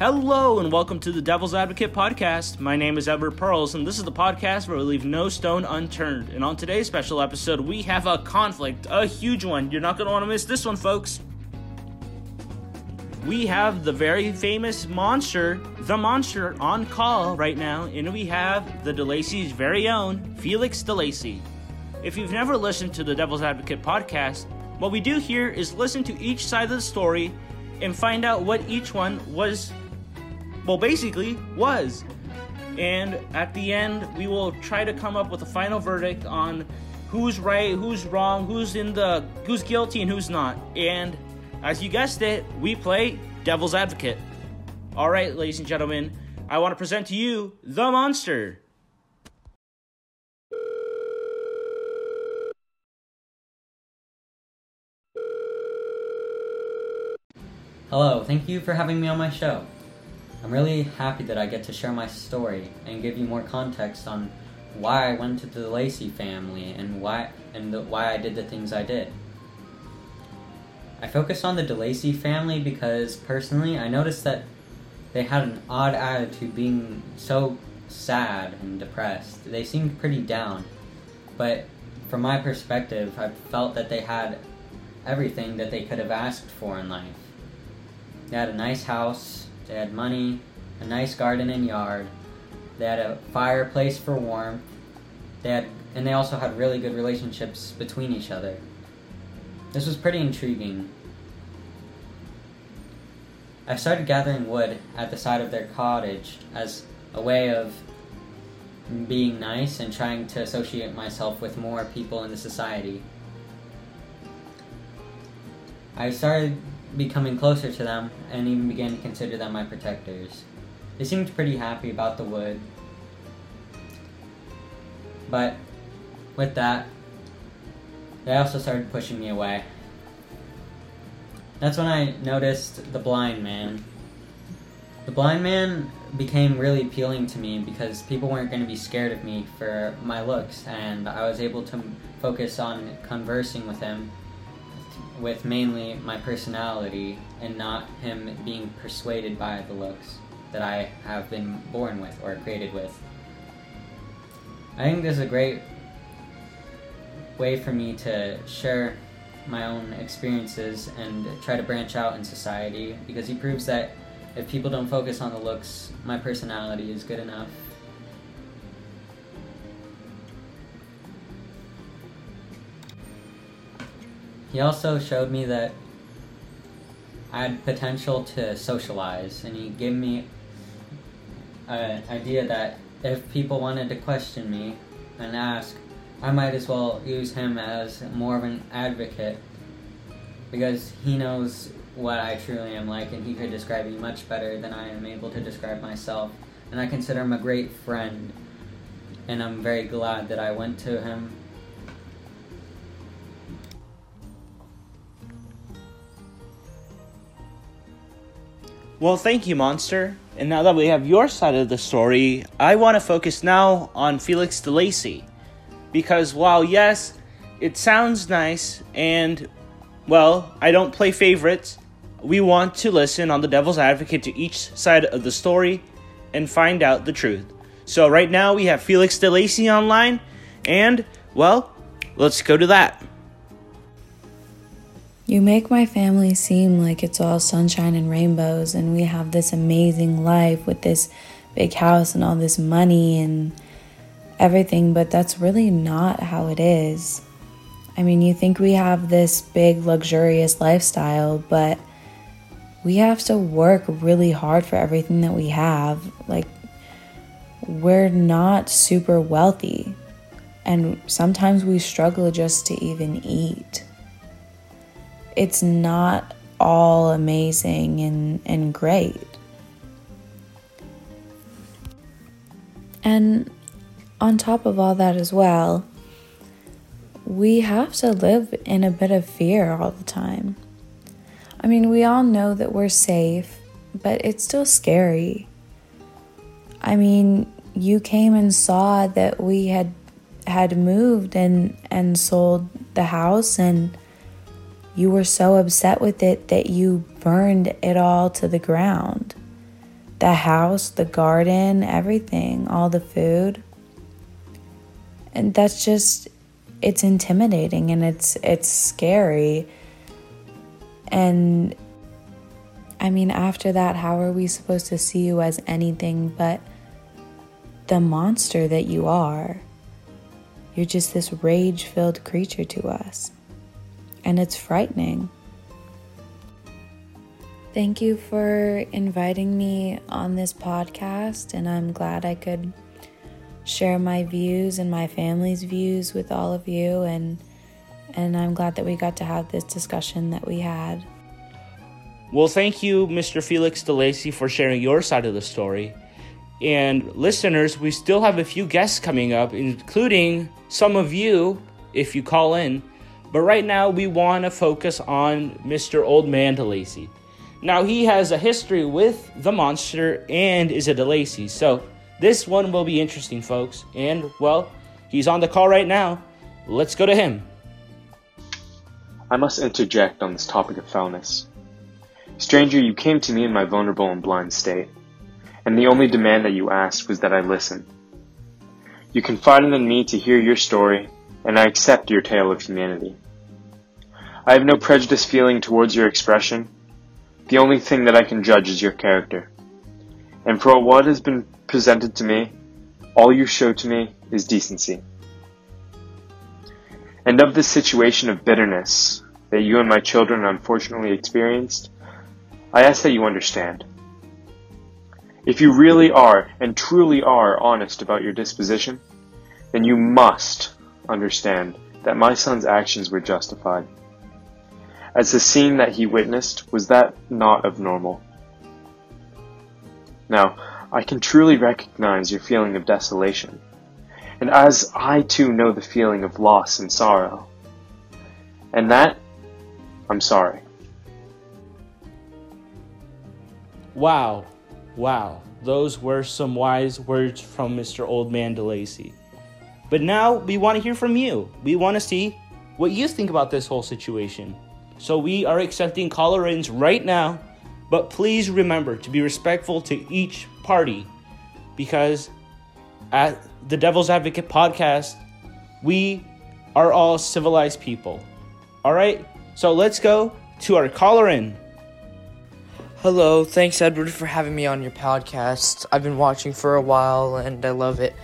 Hello and welcome to the Devil's Advocate podcast. My name is Edward Pearls, and this is the podcast where we leave no stone unturned. And on today's special episode, we have a conflict, a huge one. You're not going to want to miss this one, folks. We have the very famous monster, the monster, on call right now, and we have the De Lacey's very own Felix De Lacey. If you've never listened to the Devil's Advocate podcast, what we do here is listen to each side of the story and find out what each one was well, basically, was. And at the end, we will try to come up with a final verdict on who's right, who's wrong, who's in the who's guilty and who's not. And as you guessed it, we play devil's advocate. All right, ladies and gentlemen, I want to present to you the monster. Hello, thank you for having me on my show. I'm really happy that I get to share my story and give you more context on why I went to the Lacey family and why and the, why I did the things I did. I focused on the De Lacey family because personally I noticed that they had an odd attitude being so sad and depressed. They seemed pretty down. But from my perspective, I felt that they had everything that they could have asked for in life. They had a nice house, they had money, a nice garden and yard. They had a fireplace for warmth. They had, and they also had really good relationships between each other. This was pretty intriguing. I started gathering wood at the side of their cottage as a way of being nice and trying to associate myself with more people in the society. I started becoming closer to them and even began to consider them my protectors. They seemed pretty happy about the wood. But with that, they also started pushing me away. That's when I noticed the blind man. The blind man became really appealing to me because people weren't going to be scared of me for my looks, and I was able to focus on conversing with him with mainly my personality and not him being persuaded by the looks that I have been born with or created with. I think this is a great way for me to share my own experiences and try to branch out in society because he proves that if people don't focus on the looks, my personality is good enough He also showed me that I had potential to socialize, and he gave me an idea that if people wanted to question me and ask, I might as well use him as more of an advocate because he knows what I truly am like, and he could describe me much better than I am able to describe myself. And I consider him a great friend, and I'm very glad that I went to him Well, thank you, Monster. And now that we have your side of the story, I want to focus now on Felix De Lacey. Because while, yes, it sounds nice, and, well, I don't play favorites, we want to listen on the devil's advocate to each side of the story and find out the truth. So, right now, we have Felix De Lacey online, and, well, let's go to that. You make my family seem like it's all sunshine and rainbows, and we have this amazing life with this big house and all this money and everything, but that's really not how it is. I mean, you think we have this big, luxurious lifestyle, but we have to work really hard for everything that we have. Like, we're not super wealthy, and sometimes we struggle just to even eat it's not all amazing and, and great. And on top of all that, as well, we have to live in a bit of fear all the time. I mean, we all know that we're safe, but it's still scary. I mean, you came and saw that we had had moved and and sold the house and you were so upset with it that you burned it all to the ground. the house, the garden, everything, all the food. And that's just it's intimidating and it's it's scary. And I mean, after that, how are we supposed to see you as anything but the monster that you are? You're just this rage filled creature to us. And it's frightening. Thank you for inviting me on this podcast, and I'm glad I could share my views and my family's views with all of you and and I'm glad that we got to have this discussion that we had. Well, thank you, Mr. Felix De Lacey, for sharing your side of the story. And listeners, we still have a few guests coming up, including some of you if you call in. But right now, we want to focus on Mr. Old Man De Lacey. Now, he has a history with the monster and is a De Lacey. So, this one will be interesting, folks. And, well, he's on the call right now. Let's go to him. I must interject on this topic of foulness. Stranger, you came to me in my vulnerable and blind state, and the only demand that you asked was that I listen. You confided in me to hear your story, and I accept your tale of humanity. I have no prejudice feeling towards your expression, the only thing that I can judge is your character. And for what has been presented to me, all you show to me is decency. And of this situation of bitterness that you and my children unfortunately experienced, I ask that you understand. If you really are and truly are honest about your disposition, then you must understand that my son's actions were justified as the scene that he witnessed was that not of normal. Now, I can truly recognize your feeling of desolation, and as I too know the feeling of loss and sorrow, and that, I'm sorry. Wow, wow, those were some wise words from Mr. Old Man De Lacey. But now we want to hear from you. We want to see what you think about this whole situation. So we are accepting caller ins right now, but please remember to be respectful to each party because at the Devil's Advocate podcast, we are all civilized people. All right, so let's go to our caller in. Hello, thanks Edward for having me on your podcast. I've been watching for a while and I love it.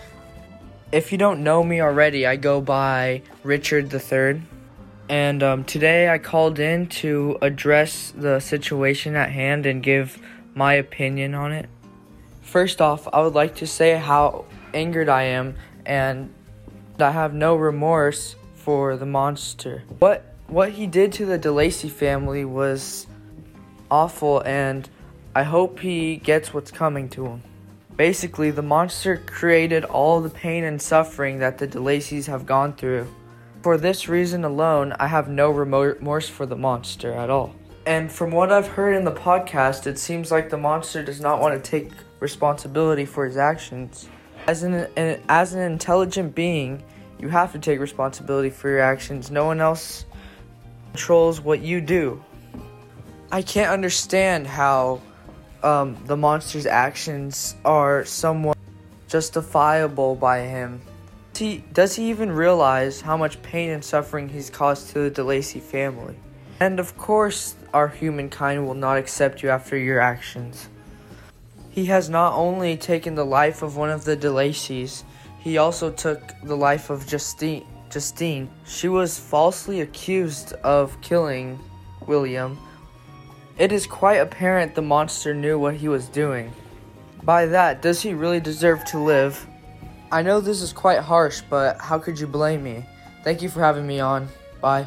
If you don't know me already, I go by Richard the Third. And um, today I called in to address the situation at hand and give my opinion on it. First off, I would like to say how angered I am and I have no remorse for the monster. What what he did to the De Lacey family was awful and I hope he gets what's coming to him. Basically, the monster created all the pain and suffering that the De Lacey's have gone through. For this reason alone, I have no remorse for the monster at all. And from what I've heard in the podcast, it seems like the monster does not want to take responsibility for his actions. As an, an, as an intelligent being, you have to take responsibility for your actions. No one else controls what you do. I can't understand how um, the monster's actions are somewhat justifiable by him he, does he even realize how much pain and suffering he's caused to the De Lacey family? And of course, our humankind will not accept you after your actions. He has not only taken the life of one of the De Lacey's, he also took the life of Justine. Justine. She was falsely accused of killing William. It is quite apparent the monster knew what he was doing. By that, does he really deserve to live? I know this is quite harsh, but how could you blame me? Thank you for having me on. Bye.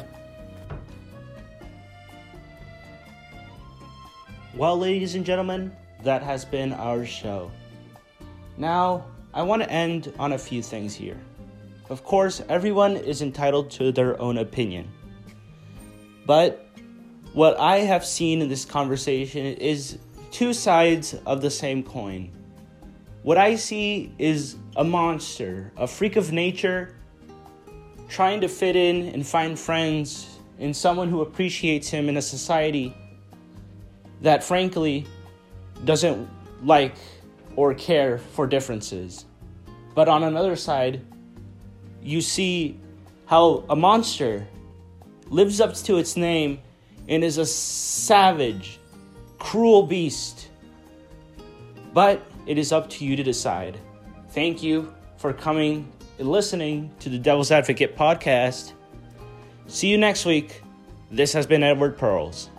Well, ladies and gentlemen, that has been our show. Now, I want to end on a few things here. Of course, everyone is entitled to their own opinion. But what I have seen in this conversation is two sides of the same coin. What I see is a monster, a freak of nature, trying to fit in and find friends in someone who appreciates him in a society that, frankly, doesn't like or care for differences. But on another side, you see how a monster lives up to its name and is a savage, cruel beast. But it is up to you to decide. Thank you for coming and listening to the Devil's Advocate podcast. See you next week. This has been Edward Pearls.